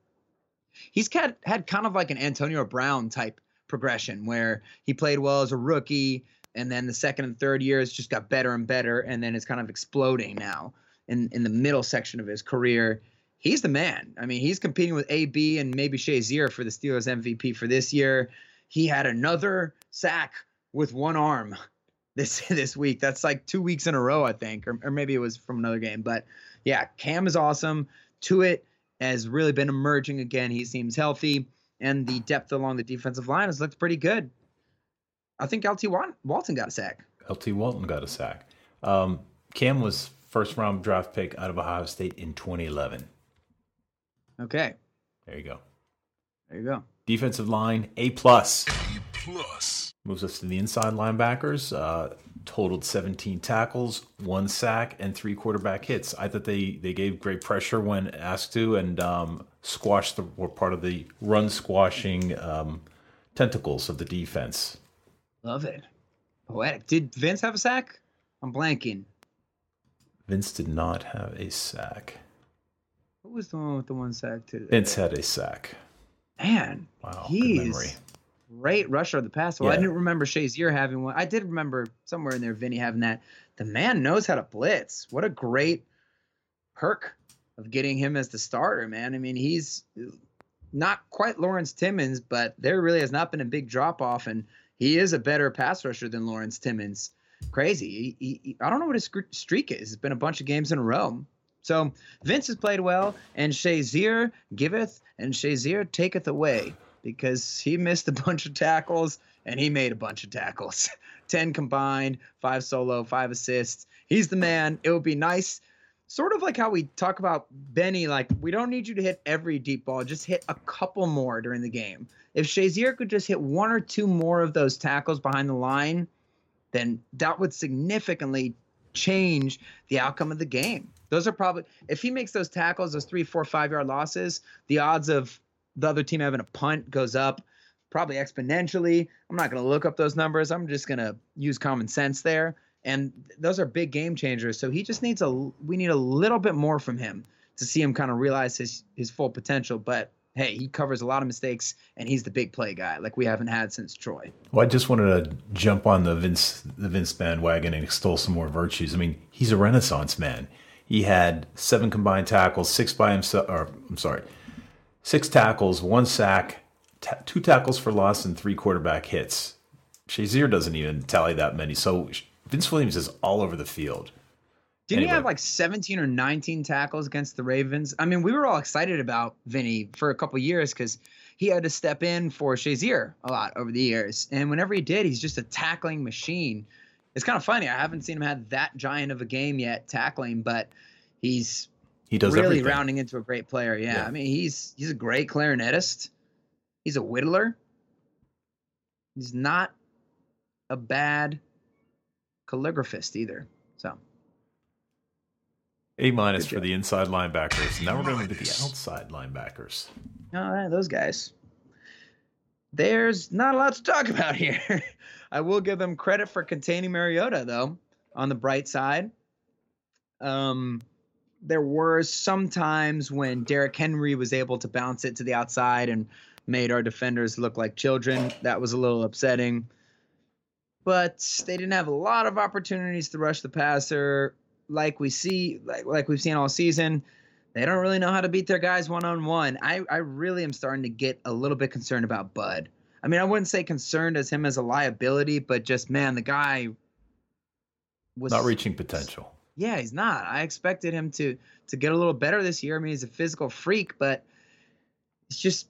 B: he's had had kind of like an Antonio Brown type progression where he played well as a rookie, and then the second and third years just got better and better, and then it's kind of exploding now in in the middle section of his career. He's the man. I mean, he's competing with AB and maybe Shazier for the Steelers MVP for this year. He had another sack with one arm (laughs) this this week. That's like two weeks in a row, I think, or, or maybe it was from another game. But yeah, Cam is awesome. Tuitt has really been emerging again. He seems healthy, and the depth along the defensive line has looked pretty good. I think LT Walton got a sack.
A: LT Walton got a sack. Um, Cam was first round draft pick out of Ohio State in 2011.
B: Okay,
A: There you go.
B: there you go.
A: Defensive line A plus
C: A plus.
A: moves us to the inside linebackers. Uh, totaled 17 tackles, one sack, and three quarterback hits. I thought they they gave great pressure when asked to, and um, squashed the were part of the run squashing um, tentacles of the defense.
B: Love it. Poetic. Did Vince have a sack? I'm blanking.
A: Vince did not have a sack.
B: What was the one with the one sack too?
A: Vince uh, had a sack.
B: Man,
A: Wow,
B: he's great rusher of the pass. Well, I didn't remember Shazier having one. I did remember somewhere in there Vinny having that. The man knows how to blitz. What a great perk of getting him as the starter, man. I mean, he's not quite Lawrence Timmons, but there really has not been a big drop off, and he is a better pass rusher than Lawrence Timmons. Crazy. He- he- I don't know what his streak is. It's been a bunch of games in a row. So Vince has played well, and Shazier giveth, and Shazier taketh away because he missed a (laughs) bunch of tackles and he made a bunch of tackles. (laughs) 10 combined, five solo, five assists. He's the man. It would be nice, sort of like how we talk about Benny, like, we don't need you to hit every deep ball, just hit a couple more during the game. If Shazier could just hit one or two more of those tackles behind the line, then that would significantly change the outcome of the game. Those are probably if he makes those tackles, those three, four, five yard losses, the odds of the other team having a punt goes up probably exponentially. I'm not going to look up those numbers. I'm just going to use common sense there. And those are big game changers. So he just needs a we need a little bit more from him to see him kind of realize his his full potential. But hey, he covers a lot of mistakes and he's the big play guy like we haven't had since Troy.
A: Well, I just wanted to jump on the Vince the Vince bandwagon and extol some more virtues. I mean, he's a renaissance man. He had seven combined tackles, six by himself, or I'm sorry, six tackles, one sack, ta- two tackles for loss, and three quarterback hits. Shazier doesn't even tally that many. So Vince Williams is all over the field.
B: Didn't he have like 17 or 19 tackles against the Ravens? I mean, we were all excited about Vinny for a couple years because he had to step in for Shazier a lot over the years. And whenever he did, he's just a tackling machine. It's kind of funny. I haven't seen him have that giant of a game yet tackling, but he's
A: He does
B: really
A: everything.
B: rounding into a great player. Yeah.
A: Yeah.
B: I mean, he's he's a great clarinetist. He's a whittler. He's not a bad calligraphist either. So
A: A minus for the inside linebackers. Now we're going to look the outside linebackers.
B: All right, those guys. There's not a lot to talk about here. (laughs) I will give them credit for containing Mariota, though, on the bright side. Um, there were some times when Derrick Henry was able to bounce it to the outside and made our defenders look like children. That was a little upsetting. But they didn't have a lot of opportunities to rush the passer like we see like like we've seen all season they don't really know how to beat their guys one on one. I I really am starting to get a little bit concerned about Bud. I mean, I wouldn't say concerned as him as a liability, but just man, the guy was
A: Not reaching potential.
B: Yeah, he's not. I expected him to to get a little better this year. I mean, he's a physical freak, but it's just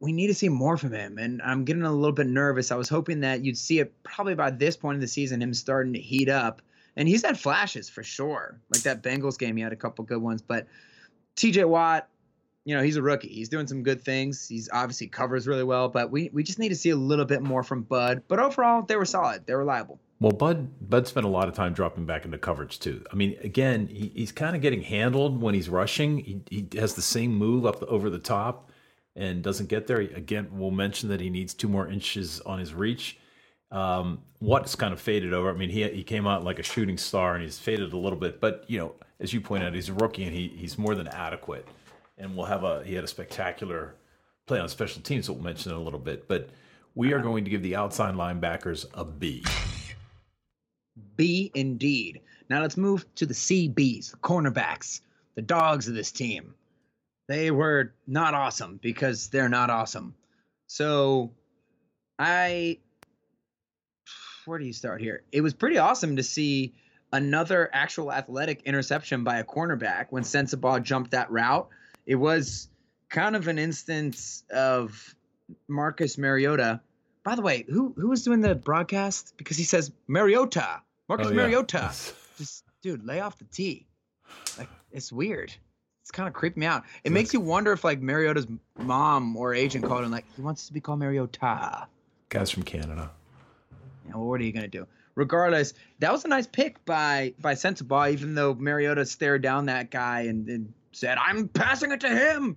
B: we need to see more from him. And I'm getting a little bit nervous. I was hoping that you'd see it probably by this point in the season, him starting to heat up. And he's had flashes for sure. Like that Bengals game, he had a couple good ones. But TJ Watt, you know, he's a rookie. He's doing some good things. He's obviously covers really well, but we, we just need to see a little bit more from Bud. But overall, they were solid. They're reliable.
A: Well, Bud Bud spent a lot of time dropping back into coverage too. I mean, again, he, he's kind of getting handled when he's rushing. He, he has the same move up the, over the top and doesn't get there. Again, we'll mention that he needs two more inches on his reach. Um, Watt's kind of faded over. I mean, he he came out like a shooting star and he's faded a little bit. But you know, as you point out, he's a rookie and he he's more than adequate. And we'll have a he had a spectacular play on special teams that we'll mention in a little bit. But we are going to give the outside linebackers a B.
B: B indeed. Now let's move to the CBs, the cornerbacks, the dogs of this team. They were not awesome because they're not awesome. So I where do you start here? It was pretty awesome to see another actual athletic interception by a cornerback when Sensabaugh jumped that route. It was kind of an instance of Marcus Mariota. By the way, who who was doing the broadcast? Because he says Mariota, Marcus
A: Oh, yeah.
B: Mariota. (laughs) Just dude, lay off the T. Like it's weird. It's kind of creeping me out. It makes you wonder if like Mariota's mom or agent called him like he wants to be called Mariota.
A: Guys from Canada.
B: You know, what are you gonna do? Regardless, that was a nice pick by by Sensabaugh, even though Mariota stared down that guy and, and said, "I'm passing it to him."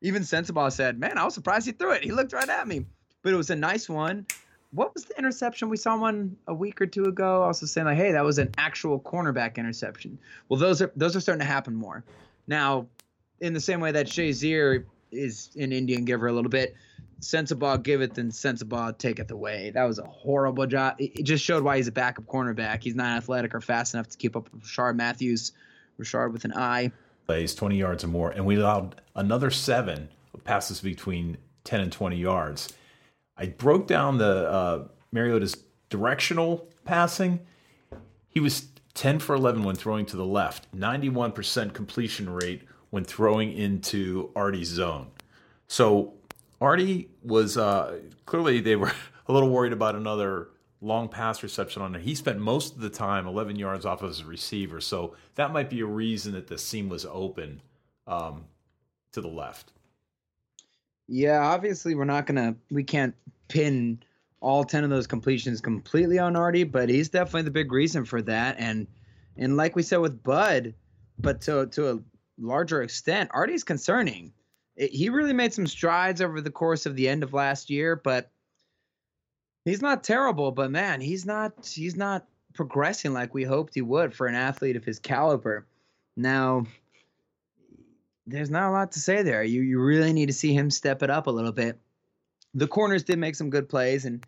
B: Even Sensabaugh said, "Man, I was surprised he threw it. He looked right at me." But it was a nice one. What was the interception? We saw one a week or two ago. Also saying like, "Hey, that was an actual cornerback interception." Well, those are those are starting to happen more now. In the same way that Shazier is an Indian giver a little bit, Sensabaugh giveth and Sensabaugh taketh away. That was a horrible job. It just showed why he's a backup cornerback. He's not athletic or fast enough to keep up with Rishard Matthews. Rishard with an eye.
A: Plays 20 yards or more, and we allowed another seven passes between 10 and 20 yards. I broke down the uh, Mariota's directional passing. He was 10 for 11 when throwing to the left, 91% completion rate when throwing into Artie's zone. So Artie was uh, clearly they were (laughs) a little worried about another long pass reception on it. He spent most of the time 11 yards off of his receiver, so that might be a reason that the seam was open um, to the left.
B: Yeah, obviously we're not gonna we can't pin all ten of those completions completely on Artie, but he's definitely the big reason for that. And and like we said with Bud, but to to a larger extent, Artie's concerning. It, he really made some strides over the course of the end of last year, but he's not terrible. But man, he's not he's not progressing like we hoped he would for an athlete of his caliber. Now, there's not a lot to say there. You you really need to see him step it up a little bit. The corners did make some good plays, and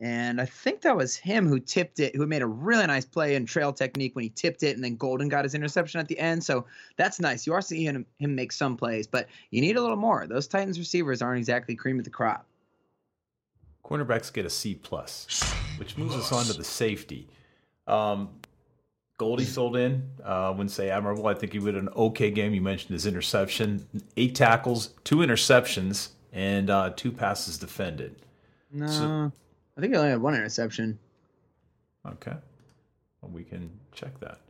B: and I think that was him who tipped it, who made a really nice play in trail technique when he tipped it, and then Golden got his interception at the end. So that's nice. You are seeing him, him make some plays, but you need a little more. Those Titans receivers aren't exactly cream of the crop.
A: Cornerbacks get a C plus, (sighs) which moves us on to the safety. Um, Goldie sold in. Uh, wouldn't say admirable. I think he would an okay game. You mentioned his interception, eight tackles, two interceptions, and uh, two passes defended.
B: No,
A: So-
B: I think he only had one interception.
A: Okay, well, we can check that.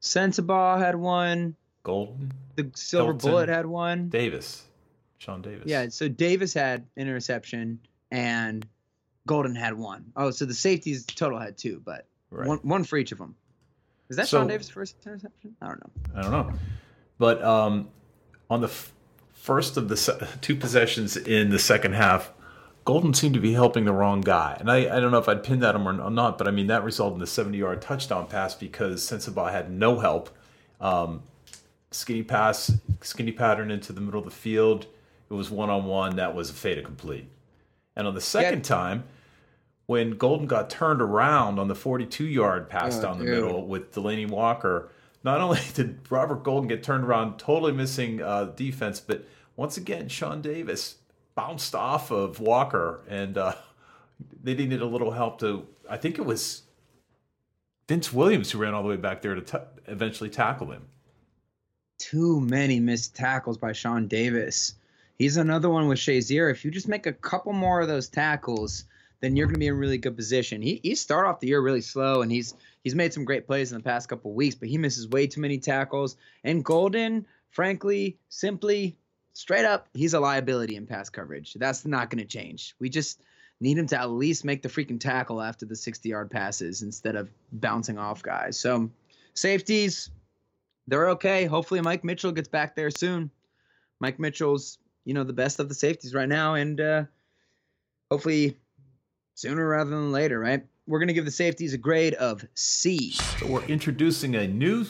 B: Sensabaugh had one.
A: Golden
B: The Silver
A: Hilton.
B: Bullet had one.
A: Davis, Sean Davis.
B: Yeah, so Davis had interception and Golden had one. Oh, so the safeties total had two, but
A: Right.
B: one one for each of them. Is that
A: So-
B: Sean Davis' first interception? I don't know.
A: I don't know. But um, on the f- first of the se- (laughs) two possessions in the second half, Golden seemed to be helping the wrong guy. And I, I don't know if I'd pinned that him or not, but I mean, that resulted in the 70 yard touchdown pass because Sensabaugh had no help. Um, skinny pass, skinny pattern into the middle of the field. It was one on one. That was a fade to accompli. And on the second time, when Golden got turned around on the 42 yard pass
B: Oh,
A: down the
B: dude.
A: middle with Delanie Walker, not (laughs) only did Robert Golden get turned around, totally missing uh, defense, but once again, Sean Davis bounced off of Walker and uh, they needed a little help to, I think it was Vince Williams who ran all the way back there to t- eventually tackle him.
B: Too many missed tackles by Sean Davis. He's another one with Shazier. If you just make a couple more of those tackles, then you're going to be in a really good position. He he started off the year really slow, and he's he's made some great plays in the past couple weeks, but he misses way too many tackles. And Golden, frankly, simply straight up, he's a liability in pass coverage. That's not going to change. We just need him to at least make the freaking tackle after the 60 yard passes instead of bouncing off guys. So safeties, they're okay. Hopefully Mike Mitchell gets back there soon. Mike Mitchell's, you know, the best of the safeties right now, and uh, hopefully sooner rather than later, right? We're gonna give the safeties a grade of C.
A: So we're introducing a new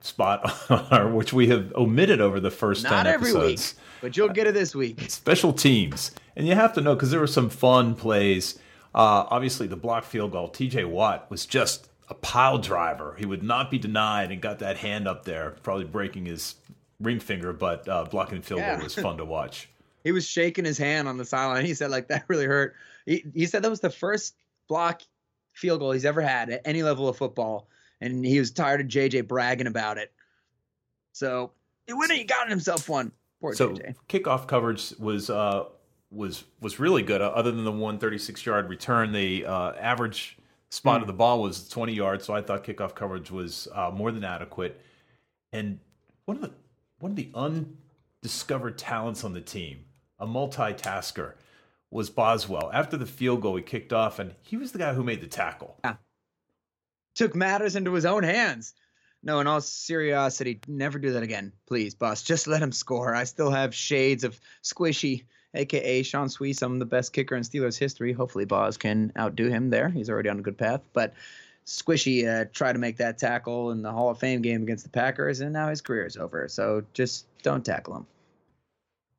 A: spot, (laughs) on our, which we have omitted over the first
B: Not
A: 10
B: every
A: episodes.
B: week, but you'll get it this week. (laughs)
A: special teams. And you have to know because there were some fun plays. Uh, obviously, the block field goal, TJ Watt was just a pile driver. He would not be denied and got that hand up there, probably breaking his ring finger, but uh, blocking the field
B: Yeah.
A: goal was fun to watch. (laughs)
B: He was shaking his hand on the sideline. (laughs) He said like that really hurt. He, he said that was the first block field goal he's ever had at any level of football, and he was tired of JJ bragging about it. So he went and he got himself one. Poor
A: So
B: JJ.
A: kickoff coverage was uh, was was really good. Uh, other than the 136 yard return, the uh, average spot of the ball was 20 yards. So I thought kickoff coverage was uh, more than adequate. And one of the one of the undiscovered talents on the team, a multitasker, was Boswell. After the field goal, he kicked off, and he was the guy who made the tackle.
B: Took matters into his own hands. No, in all seriousity, never do that again, please, boss. Just let him score. I still have shades of Squishy, aka Shaun Suisham, the best kicker in Steelers history. Hopefully, Boz can outdo him there. He's already on a good path. But Squishy uh, tried to make that tackle in the Hall of Fame game against the Packers, and now his career is over. So just don't tackle him.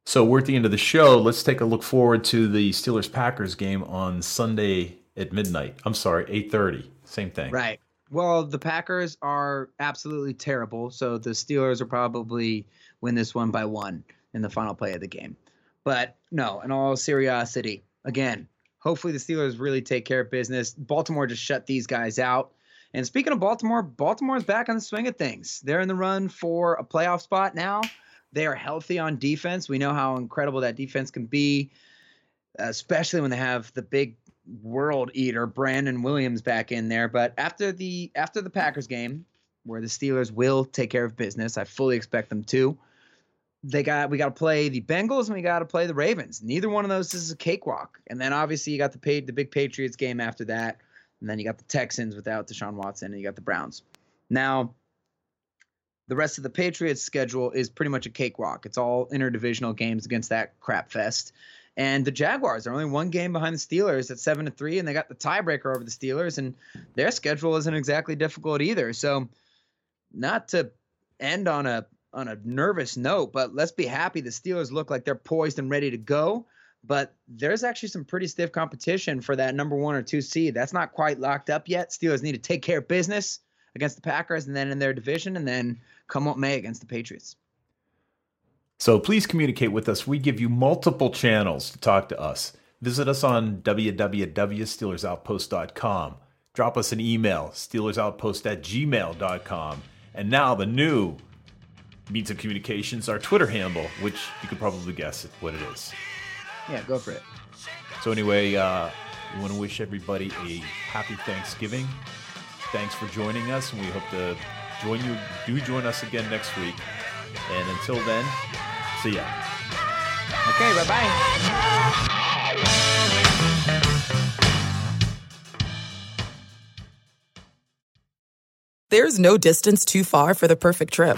A: So we're at the end of the show. Let's take a look forward to the Steelers Packers game on Sunday at midnight. I'm sorry, 8:30. Same thing.
B: Right. Well, the Packers are absolutely terrible, so the Steelers will probably win this one by one in the final play of the game. But no, in all seriousness, again, hopefully the Steelers really take care of business. Baltimore just shut these guys out. And speaking of Baltimore, Baltimore's back on the swing of things. They're in the run for a playoff spot now. They are healthy on defense. We know how incredible that defense can be, especially when they have the big world eater Brandon Williams back in there. But after the after the Packers game, where the Steelers will take care of business, I fully expect them to. They got we got to play the Bengals and we got to play the Ravens. Neither one of those is a cakewalk. And then obviously you got the paid the big Patriots game after that, and then you got the Texans without Deshaun Watson, and you got the Browns. Now, the rest of the Patriots schedule is pretty much a cakewalk. It's all interdivisional games against that crap fest. And the Jaguars are only one game behind the Steelers at seven to three, and they got the tiebreaker over the Steelers, and their schedule isn't exactly difficult either. So, not to end on a on a nervous note, but let's be happy the Steelers look like they're poised and ready to go. But there's actually some pretty stiff competition for that number one or two seed. That's not quite locked up yet. Steelers need to take care of business against the Packers and then in their division, and then come what may against the Patriots.
A: So please communicate with us. We give you multiple channels to talk to us. Visit us on www.steelersoutpost.com. Drop us an email, steelersoutpost at gmail.com. And now the new means of communications, our Twitter handle, which you could probably guess what it is.
B: Yeah, go for it.
A: So anyway, uh, we want to wish everybody a happy Thanksgiving. Thanks for joining us, and we hope to join you. Do join us again next week. And until then, see ya.
B: Okay, bye bye.
D: There's no distance too far for the perfect trip.